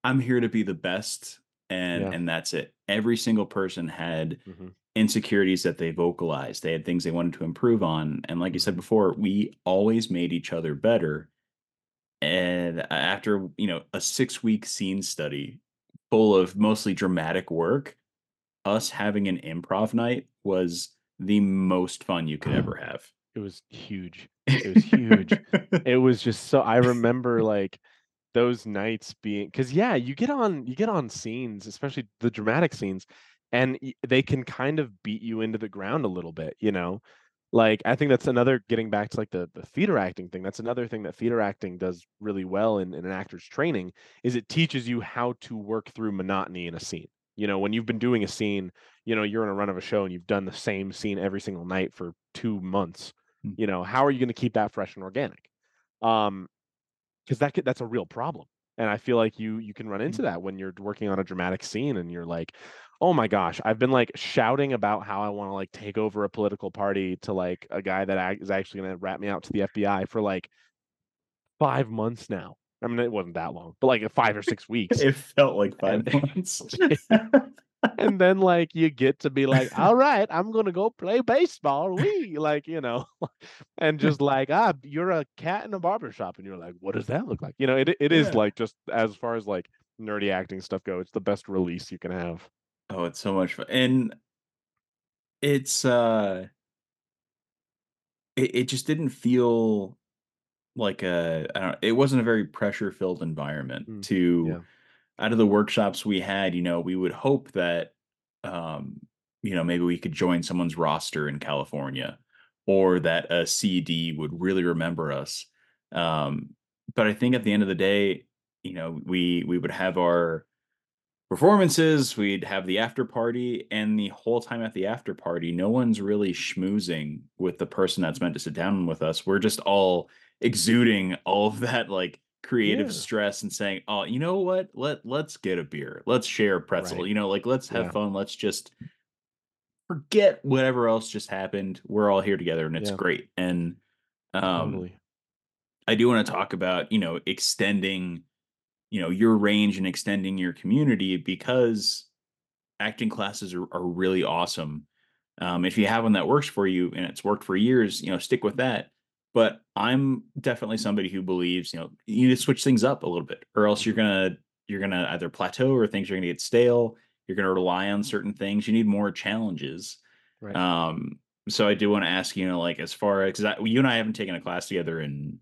I'm here to be the best," and Yeah. and that's it. Every single person had Mhm. insecurities that they vocalized, they had things they wanted to improve on, and like you said Mhm. before, we always made each other better. And after, you know, a six-week scene study full of mostly dramatic work, us having an improv night was the most fun you could ever have. It was huge. It was huge. It was just so I remember, like, those nights being because yeah, you get on you get on scenes, especially the dramatic scenes, and they can kind of beat you into the ground a little bit, you know? Like, I think that's another getting back to, like, the the theater acting thing, that's another thing that theater acting does really well in in an actor's training, is it teaches you how to work through monotony in a scene. You know, when you've been doing a scene, you know, you're in a run of a show and you've done the same scene every single night for 2 months, Hmm. You know, how are you going to keep that fresh and organic? Um, because that could, that's a real problem. And I feel like you you can run mm. into that when you're working on a dramatic scene and you're like, oh my gosh, I've been like shouting about how I want to like take over a political party to like a guy that is actually going to rat me out to the FBI for like five months now. I mean, it wasn't that long, but like five or six weeks. It felt like five months. and then like you get to be like, all right, I'm gonna go play baseball. We like, you know, and just like, ah, you're a cat in a barber shop, and you're like, what does that look like? You know, it it is Yeah. like just as far as like nerdy acting stuff go, it's the best release you can have. Oh, it's so much fun. And it's uh it, it just didn't feel like a I don't it wasn't a very pressure filled environment Mm, to yeah. Out of the workshops we had, you know, we would hope that um, you know, maybe we could join someone's roster in California or that a CD would really remember us. Um, but I think at the end of the day, you know, we we would have our performances, we'd have the after party, and the whole time at the after party, no one's really schmoozing with the person that's meant to sit down with us. We're just all exuding all of that like creative Yeah. stress and saying, "Oh, you know what? Let let's get a beer. Let's share a pretzel. Right. You know, like let's have Yeah. fun. Let's just forget whatever else just happened. We're all here together and it's Yeah. great." And um Totally. I do want to talk about, you know, extending, you know, your range and extending your community because acting classes are, are really awesome. Um, if you have one that works for you and it's worked for years, you know, stick with that. But I'm definitely somebody who believes, you know, you need to switch things up a little bit, or else you're gonna you're gonna either plateau or things are gonna get stale. You're gonna rely on certain things. You need more challenges. Right. Um, so I do want to ask, you know, like as far as because you and I haven't taken a class together in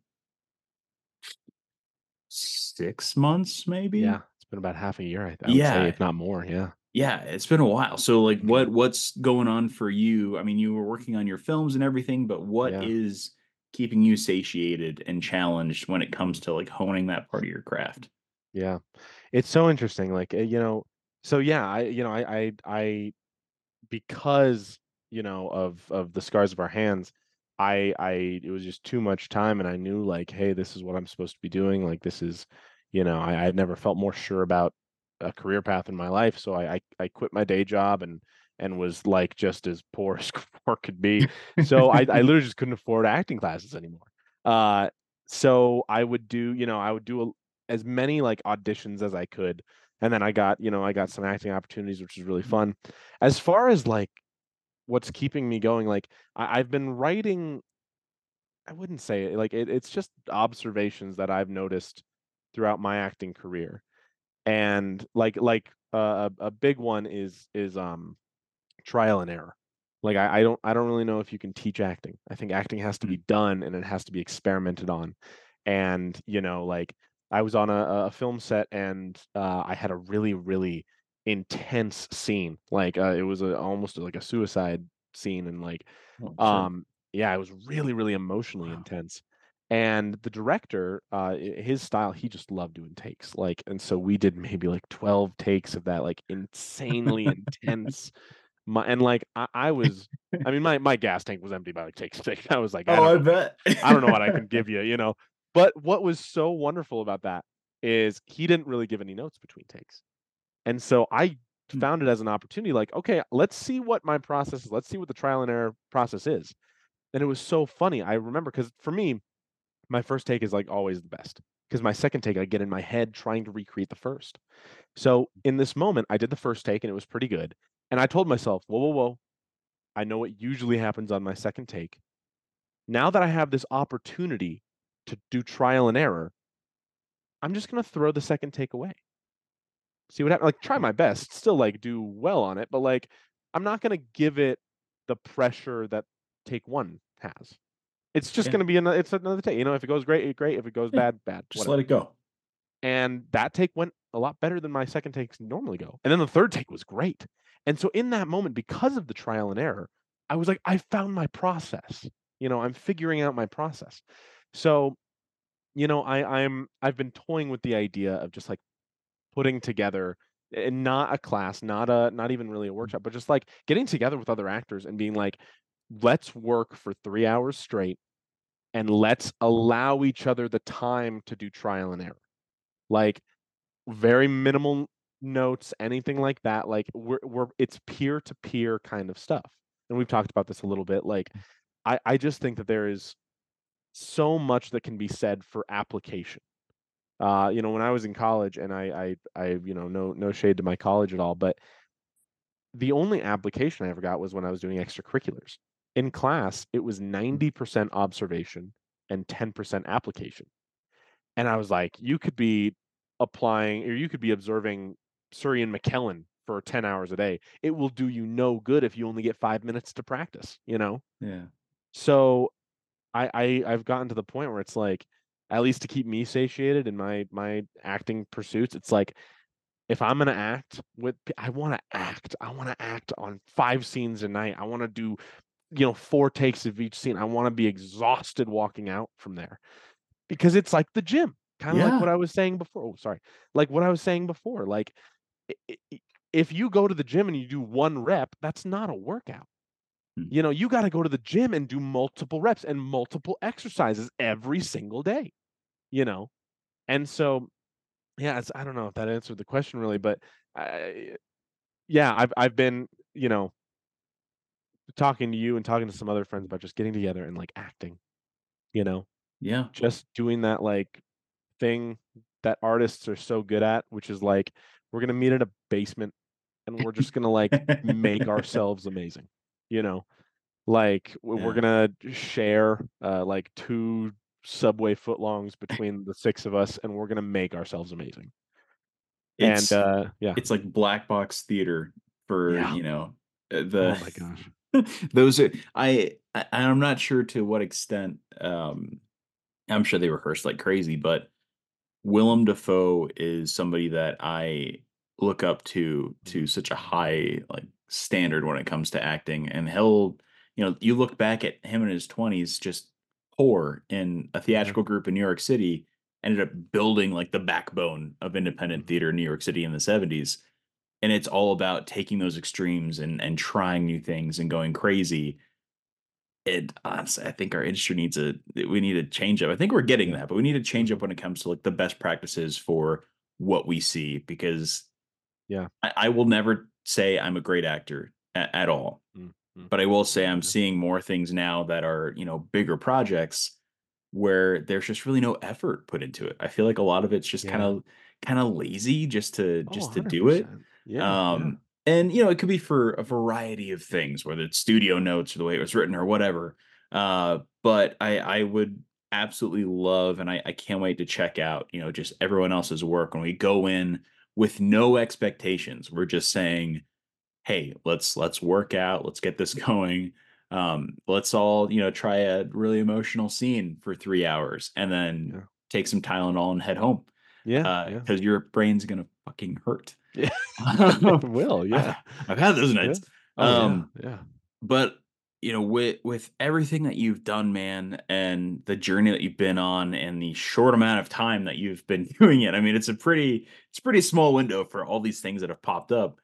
six months, maybe. yeah. It's been about half a year, I, I Yeah. say, if not more. Yeah. Yeah, it's been a while. So like Mhm. what what's going on for you? I mean, you were working on your films and everything, but what is Yeah. Keeping you satiated and challenged when it comes to like honing that part of your craft? Yeah. It's so interesting. Like, uh, you know, so yeah, I, you know, I, I, I, because, you know, of, of the scars of our hands, I, I, it was just too much time and I knew like, hey, this is what I'm supposed to be doing. Like, this is, you know, I, I'd never felt more sure about a career path in my life. So I, I, I quit my day job and, and was like just as poor as poor could be. So I, I literally just couldn't afford acting classes anymore. Uh, so I would do, you know, I would do a, as many like auditions as I could. And then I got, you know, I got some acting opportunities, which is really fun. As far as like what's keeping me going, like I, I've been writing, I wouldn't say it like it, it's just observations that I've noticed throughout my acting career. And like like uh, a, a big one is is um trial and error. Like I, I don't I don't really know if you can teach acting. I think acting has to be done and it has to be experimented on. And you know, like I was on a, a film set and uh, I had a really really intense scene. Like uh, it was a, almost like a suicide scene, and like Oh, shit. um yeah, it was really really emotionally Wow. intense. And the director, uh, his style, he just loved doing takes. Like, and so we did maybe like twelve takes of that, like insanely intense my and like I, I was I mean my my gas tank was empty by like take six. I was like, I oh, I know, bet. I don't know what I can give you, you know. But what was so wonderful about that is he didn't really give any notes between takes. And so I Hmm. found it as an opportunity, like, okay, let's see what my process is. Let's see what the trial and error process is. And it was so funny. I remember because for me, my first take is like always the best. Because my second take, I get in my head trying to recreate the first. So in this moment, I did the first take and it was pretty good. And I told myself, whoa, whoa, whoa. I know what usually happens on my second take. Now that I have this opportunity to do trial and error, I'm just gonna throw the second take away. See what happens. Like try my best, still like do well on it, but like I'm not gonna give it the pressure that take one has. It's just Yeah. gonna be another. It's another take. You know, if it goes great, great. If it goes Yeah, bad, bad. Just whatever. let it go. And that take went a lot better than my second takes normally go. And then the third take was great. And so in that moment, because of the trial and error, I was like, I found my process. You know, I'm figuring out my process. So, you know, I, I'm I've been toying with the idea of just like putting together and not a class, not a not even really a mm. workshop, but just like getting together with other actors and being like, let's work for three hours straight and let's allow each other the time to do trial and error. Like very minimal notes, anything like that. Like we're we're it's peer to peer kind of stuff. And we've talked about this a little bit. Like I, I just think that there is so much that can be said for application. Uh, you know, when I was in college and I I I, you know, no no shade to my college at all, but the only application I ever got was when I was doing extracurriculars. In class, it was 90% observation and 10% application. And I was like, you could be applying or you could be observing Surrey and McKellen for 10 hours a day. It will do you no good if you only get five minutes to practice, you know? Yeah. So I, I I've gotten to the point where it's like, at least to keep me satiated in my my acting pursuits, it's like if I'm gonna act with I want to act. I want to act on five scenes a night. I want to do, you know, four takes of each scene. I want to be exhausted walking out from there. Because it's like the gym. Kind of Yeah. like what I was saying before. Oh, sorry. Like what I was saying before. Like if you go to the gym and you do one rep, that's not a workout. Hmm. You know, you got to go to the gym and do multiple reps and multiple exercises every single day, you know? And so, yeah, it's, I don't know if that answered the question really, but I, yeah, I've, I've been, you know, talking to you and talking to some other friends about just getting together and like acting, you know, Yeah. just doing that like thing that artists are so good at, which is like, we're going to meet in a basement and we're just going to like make ourselves amazing you know? Like we're gonna share uh like two subway footlongs between the six of us and we're gonna make ourselves amazing. It's and uh yeah. it's like black box theater for Yeah. you know uh, the oh my gosh. those are I, I i'm not sure to what extent um i'm sure they rehearsed like crazy but willem dafoe is somebody that i look up to to such a high like standard when it comes to acting and he'll you know you look back at him in his 20s just poor in a theatrical group in new york city ended up building like the backbone of independent Mhm. theater in new york city in the 70s and it's all about taking those extremes and and trying new things and going crazy. It honestly, I think our industry needs a we need a change up. I think we're getting that, but we need to change up when it comes to like the best practices for what we see because Yeah. I, I will never say I'm a great actor at, at all, Mm, mm. but I will say I'm Yeah. seeing more things now that are you know bigger projects where there's just really no effort put into it. I feel like a lot of it's just kind of kind of lazy just to oh just to do it. 100%. yeah Um, and you know, it could be for a variety of things, whether it's studio notes or the way it was written or whatever. Uh, but I I would absolutely love and I, I can't wait to check out, you know, just everyone else's work when we go in with no expectations. We're just saying, hey, let's let's work out, let's get this going. Um, let's all, you know, try a really emotional scene for three hours and then Yeah. take some Tylenol and head home. yeah Uh, yeah because your brain's gonna fucking hurt. Yeah will yeah I've, I've had those nights. oh Um, yeah yeah but you know, with with everything that you've done, man, and the journey that you've been on, and the short amount of time that you've been doing it, I mean, it's a pretty it's a pretty small window for all these things that have popped up.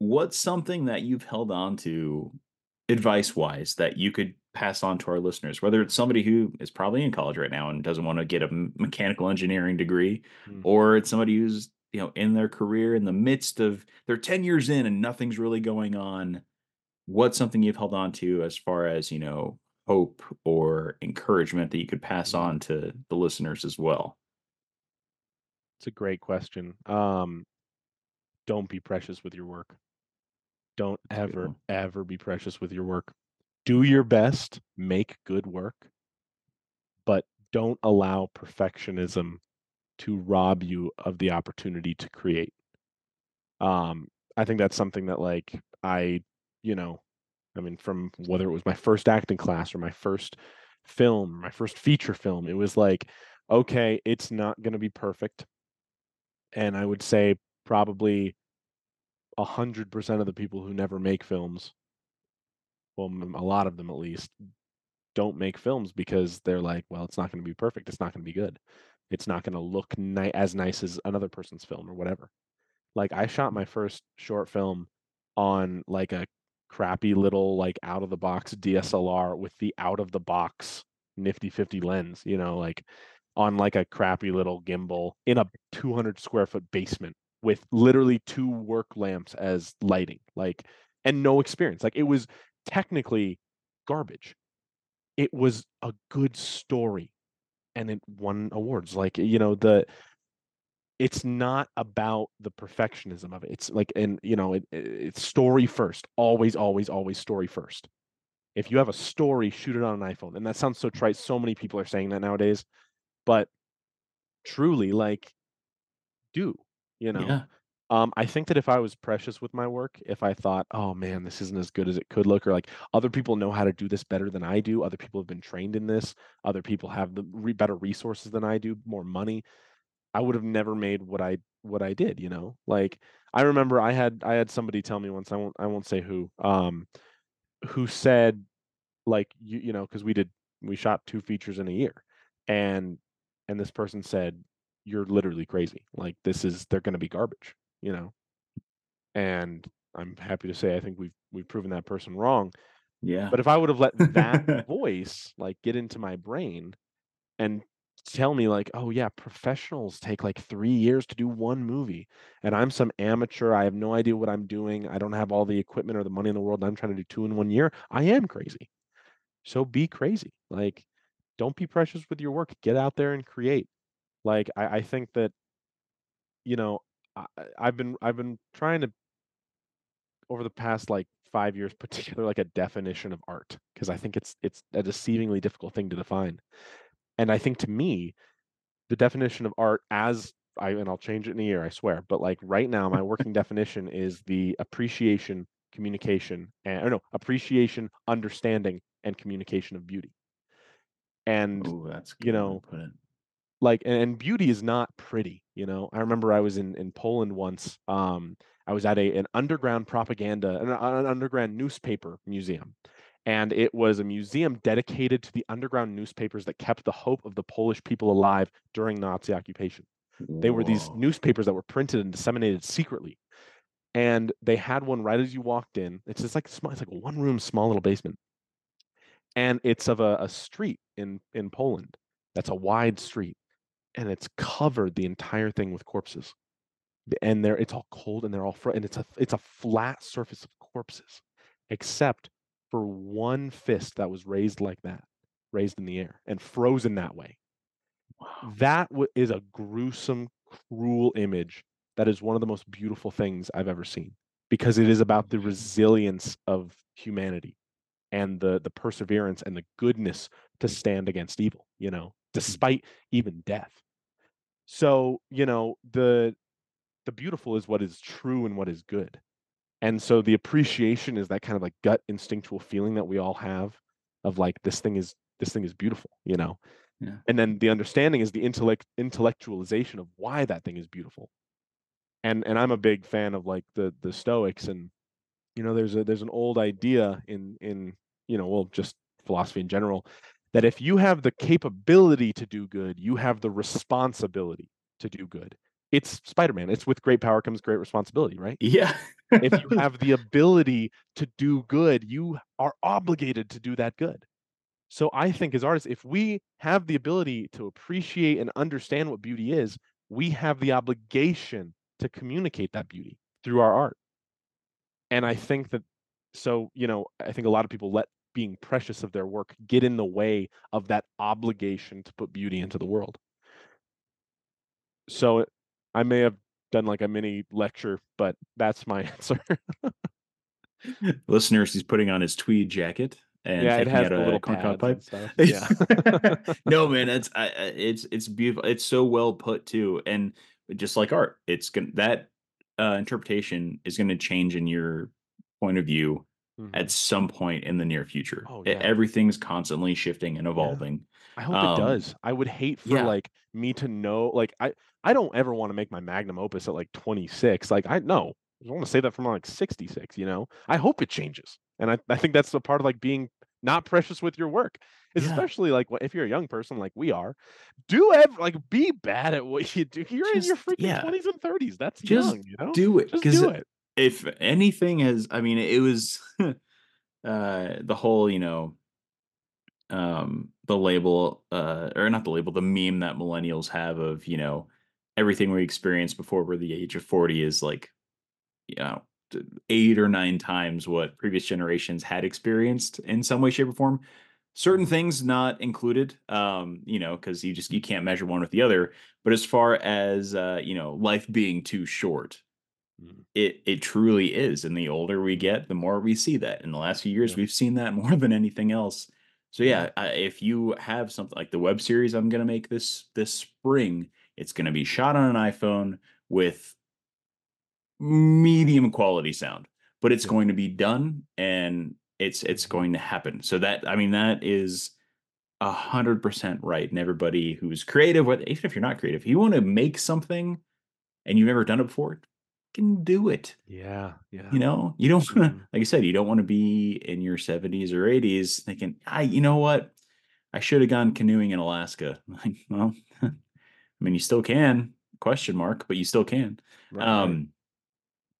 What's something that you've held on to, advice wise, that you could pass on to our listeners? Whether it's somebody who is probably in college right now and doesn't want to get a mechanical engineering degree, Mm. or it's somebody who's you know in their career in the midst of they're 10 years in and nothing's really going on what's something you've held on to as far as you know hope or encouragement that you could pass Mhm. on to the listeners as well? It's a great question um don't be precious with your work. Don't That's ever ever be precious with your work. Do your best make good work but don't allow perfectionism to rob you of the opportunity to create. Um i think that's something that like i you know i mean from whether it was my first acting class or my first film my first feature film it was like okay it's not going to be perfect. And i would say probably a hundred percent of the people who never make films well a lot of them at least don't make films because they're like well it's not going to be perfect it's not going to be good it's not going to look ni- as nice as another person's film or whatever like i shot my first short film on like a crappy little like out of the box DSLR with the out of the box nifty 50 lens, you know, like on like a crappy little gimbal in a 200 square foot basement with literally two work lamps as lighting, like, and no experience. Like, it was technically garbage. It was a good story and it won awards. Like, you know, the, it's not about the perfectionism of it. It's like, and you know, it, it's story first, always, always, always story first. If you have a story, shoot it on an iPhone. And that sounds so trite. So many people are saying that nowadays, but truly, like, do you know? Yeah. Um, I think that if I was precious with my work, if I thought, oh man, this isn't as good as it could look, or like other people know how to do this better than I do, other people have been trained in this, other people have the re- better resources than I do, more money, I would have never made what I what I did, you know? Like I remember I had I had somebody tell me once, I won't I won't say who, um, who said like you you know, because we did we shot two features in a year. And and this person said, You're literally crazy. Like this is they're gonna be garbage, you know. And I'm happy to say I think we've we've proven that person wrong. Yeah. But if I would have let that voice like get into my brain and tell me like, oh yeah, professionals take like three years to do one movie, and I'm some amateur. I have no idea what I'm doing. I don't have all the equipment or the money in the world. I'm trying to do two in one year. I am crazy. So be crazy. Like, don't be precious with your work. Get out there and create. Like, I, I think that, you know, I, I've been I've been trying to over the past like five years put together like a definition of art because I think it's it's a deceivingly difficult thing to define. And I think to me, the definition of art as I and I'll change it in a year, I swear. But like right now, my working definition is the appreciation, communication, and or no, appreciation, understanding, and communication of beauty. And oh, that's you know, like and, and beauty is not pretty, you know. I remember I was in in Poland once. Um, I was at a an underground propaganda, an, an underground newspaper museum, and it was a museum dedicated to the underground newspapers that kept the hope of the Polish people alive during Nazi occupation. Whoa. They were these newspapers that were printed and disseminated secretly. And they had one right as you walked in. It's just like small, it's like one room, small little basement. And it's of a, a street in in Poland that's a wide street, and it's covered the entire thing with corpses. And there, it's all cold, and they're all fr- and it's a it's a flat surface of corpses, except for one fist that was raised like that, raised in the air and frozen that way. Wow. That w- is a gruesome, cruel image. That is one of the most beautiful things I've ever seen because it is about the resilience of humanity and the the perseverance and the goodness to mm. stand against evil, you know. Mm-hmm. despite even death. So, you know, the the beautiful is what is true and what is good and so the appreciation is that kind of like gut instinctual feeling that we all have of like this thing is this thing is beautiful you know yeah. and then the understanding is the intellect intellectualization of why that thing is beautiful and and i'm a big fan of like the the stoics and you know there's a there's an old idea in in you know well just philosophy in general that if you have the capability to do good you have the responsibility to do good it's Spider-Man. It's with great power comes great responsibility, right? Yeah. if you have the ability to do good, you are obligated to do that good. So I think as artists, if we have the ability to appreciate and understand what beauty is, we have the obligation to communicate that beauty through our art. And I think that so, you know, I think a lot of people let being precious of their work get in the way of that obligation to put beauty into the world. So I may have done like a mini lecture, but that's my answer. Listeners, he's putting on his tweed jacket and yeah, it has the little corncob pipe. Yeah. no, man, it's I, it's it's beautiful. It's so well put too, and just like art, it's gonna that uh, interpretation is going to change in your point of view mm-hmm. at some point in the near future. Oh, yeah. Everything's constantly shifting and evolving. I hope um, it does. I would hate for yeah. like me to know like I I don't ever want to make my magnum opus at like 26. Like I know. I want to say that from like 66, you know. I hope it changes. And I, I think that's the part of like being not precious with your work. Yeah. Especially like if you're a young person like we are, do ever like be bad at what you do. You're just, in your freaking yeah. 20s and 30s. That's just young, you know. Do it. Just do it if anything has, I mean, it was uh, the whole, you know, um, the label, uh, or not the label, the meme that millennials have of, you know, everything we experienced before we're the age of 40 is like, you know, eight or nine times what previous generations had experienced in some way, shape, or form. Certain things not included, um, you know, because you just you can't measure one with the other. But as far as uh, you know, life being too short. It it truly is, and the older we get, the more we see that. In the last few years, Yeah. we've seen that more than anything else. So Yeah. yeah, I, if you have something like the web series I'm gonna make this this spring, it's gonna be shot on an iPhone with medium quality sound, but it's Yeah. going to be done and it's it's Mhm. going to happen. So that I mean that is a hundred percent right. And everybody who's creative, even if you're not creative, if you want to make something and you've never done it before, can do it. Yeah. Yeah. You know, you don't like I said, you don't want to be in your 70s or 80s thinking, I you know what? I should have gone canoeing in Alaska. Like, well, I mean, you still can, question mark, but you still can. Right. Um,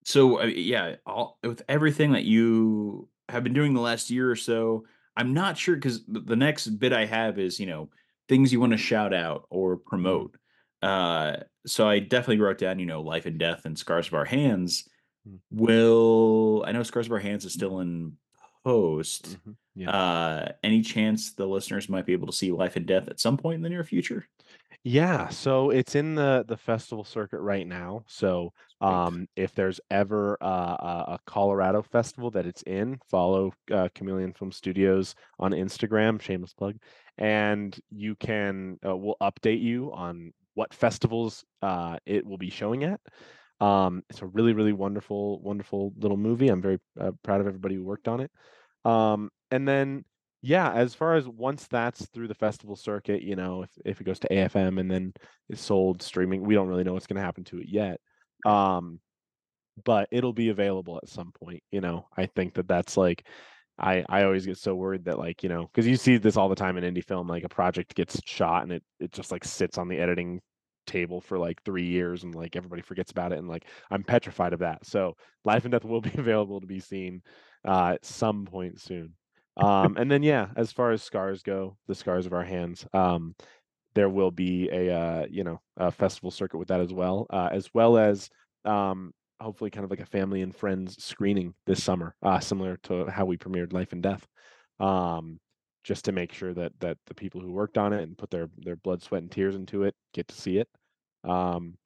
so uh, yeah, all with everything that you have been doing the last year or so, I'm not sure because the next bit I have is you know things you want to shout out or Mhm. promote. Uh, so I definitely wrote down you know life and death and scars of our hands. Mm. Will I know scars of our hands is still in post? Mhm. Yeah. Uh, any chance the listeners might be able to see life and death at some point in the near future? Yeah, so it's in the the festival circuit right now. So, um, if there's ever a Colorado festival that it's in, follow uh, Chameleon Film Studios on Instagram. Shameless plug, and you can uh, we'll update you on what festivals uh, it will be showing at. Um, it's a really really wonderful wonderful little movie. I'm very uh, proud of everybody who worked on it. Um, and then yeah, as far as once that's through the festival circuit, you know, if if it goes to AFM and then is sold streaming, we don't really know what's going to happen to it yet. Um, but it'll be available at some point. You know, I think that that's like, I I always get so worried that like you know because you see this all the time in indie film, like a project gets shot and it it just like sits on the editing table for like three years and like everybody forgets about it and like I'm petrified of that. So Life and Death will be available to be seen uh, at some point soon. Um, and then yeah, as far as scars go, the scars of our hands, um, there will be a uh, you know a festival circuit with that as well, uh, as well as um, hopefully kind of like a family and friends screening this summer, uh, similar to how we premiered Life and Death, um, just to make sure that that the people who worked on it and put their their blood, sweat, and tears into it get to see it. Um,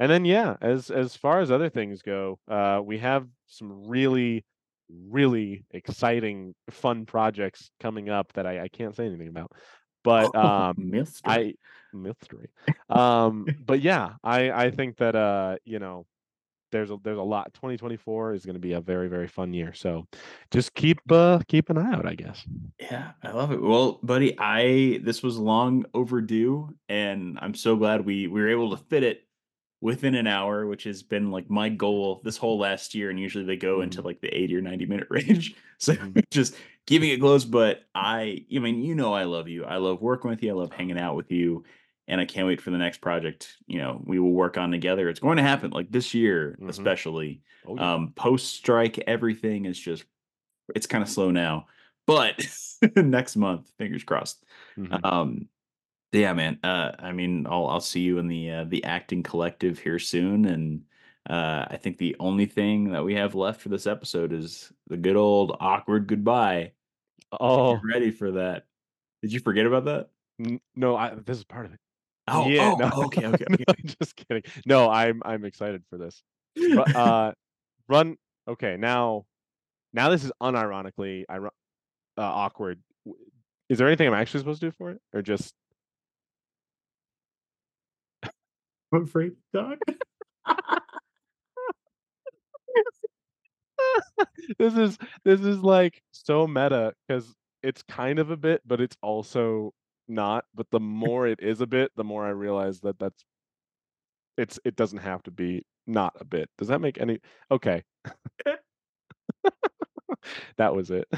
and then yeah, as as far as other things go, uh, we have some really really exciting fun projects coming up that I, I can't say anything about but Oh, um mystery. I mystery. Um, but yeah, I I think that uh, you know, there's a there's a lot. 2024 is going to be a very very fun year. So just keep uh keep an eye out, I guess. Yeah, I love it. Well, buddy, I this was long overdue, and I'm so glad we we were able to fit it within an hour, which has been like my goal this whole last year. And usually they go into Mhm, like the 80 or 90 minute range. So mhm. just keeping it close. But I, I mean, you know, I love you. I love working with you. I love hanging out with you. And I can't wait for the next project, you know, we will work on together. It's going to happen like this year, mhm. especially. Oh yeah. Um, post strike, everything is just it's kind of slow now, but next month, fingers crossed. Mhm. Um, yeah, man. Uh, I mean, I'll I'll see you in the uh, the acting collective here soon, and uh, I think the only thing that we have left for this episode is the good old awkward goodbye. Oh, ready for that, did you forget about that? no, I this is part of it. Oh, Yeah, oh, no, okay, okay, no, just kidding. No, I'm I'm excited for this. Ru- uh, run. Okay, now now this is unironically I uh, awkward. Is there anything I'm actually supposed to do for it, or just I'm afraid to talk. this is this is like so meta because it's kind of a bit, but it's also not. But the more it is a bit, the more I realize that that's it's it doesn't have to be not a bit. Does that make any? Okay, that was it.